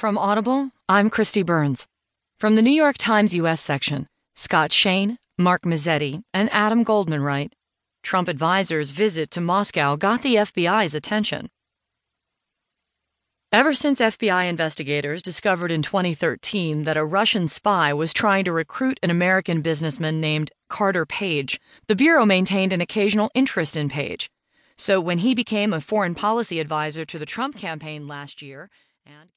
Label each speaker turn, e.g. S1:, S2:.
S1: From Audible, I'm Kristi Burns. From the New York Times U.S. section, Scott Shane, Mark Mazzetti, and Adam Goldman write Trump advisors' visit to Moscow got the FBI's attention. Ever since FBI investigators discovered in 2013 that a Russian spy was trying to recruit an American businessman named Carter Page, the Bureau maintained an occasional interest in Page. So when he became a foreign policy advisor to the Trump campaign last year, and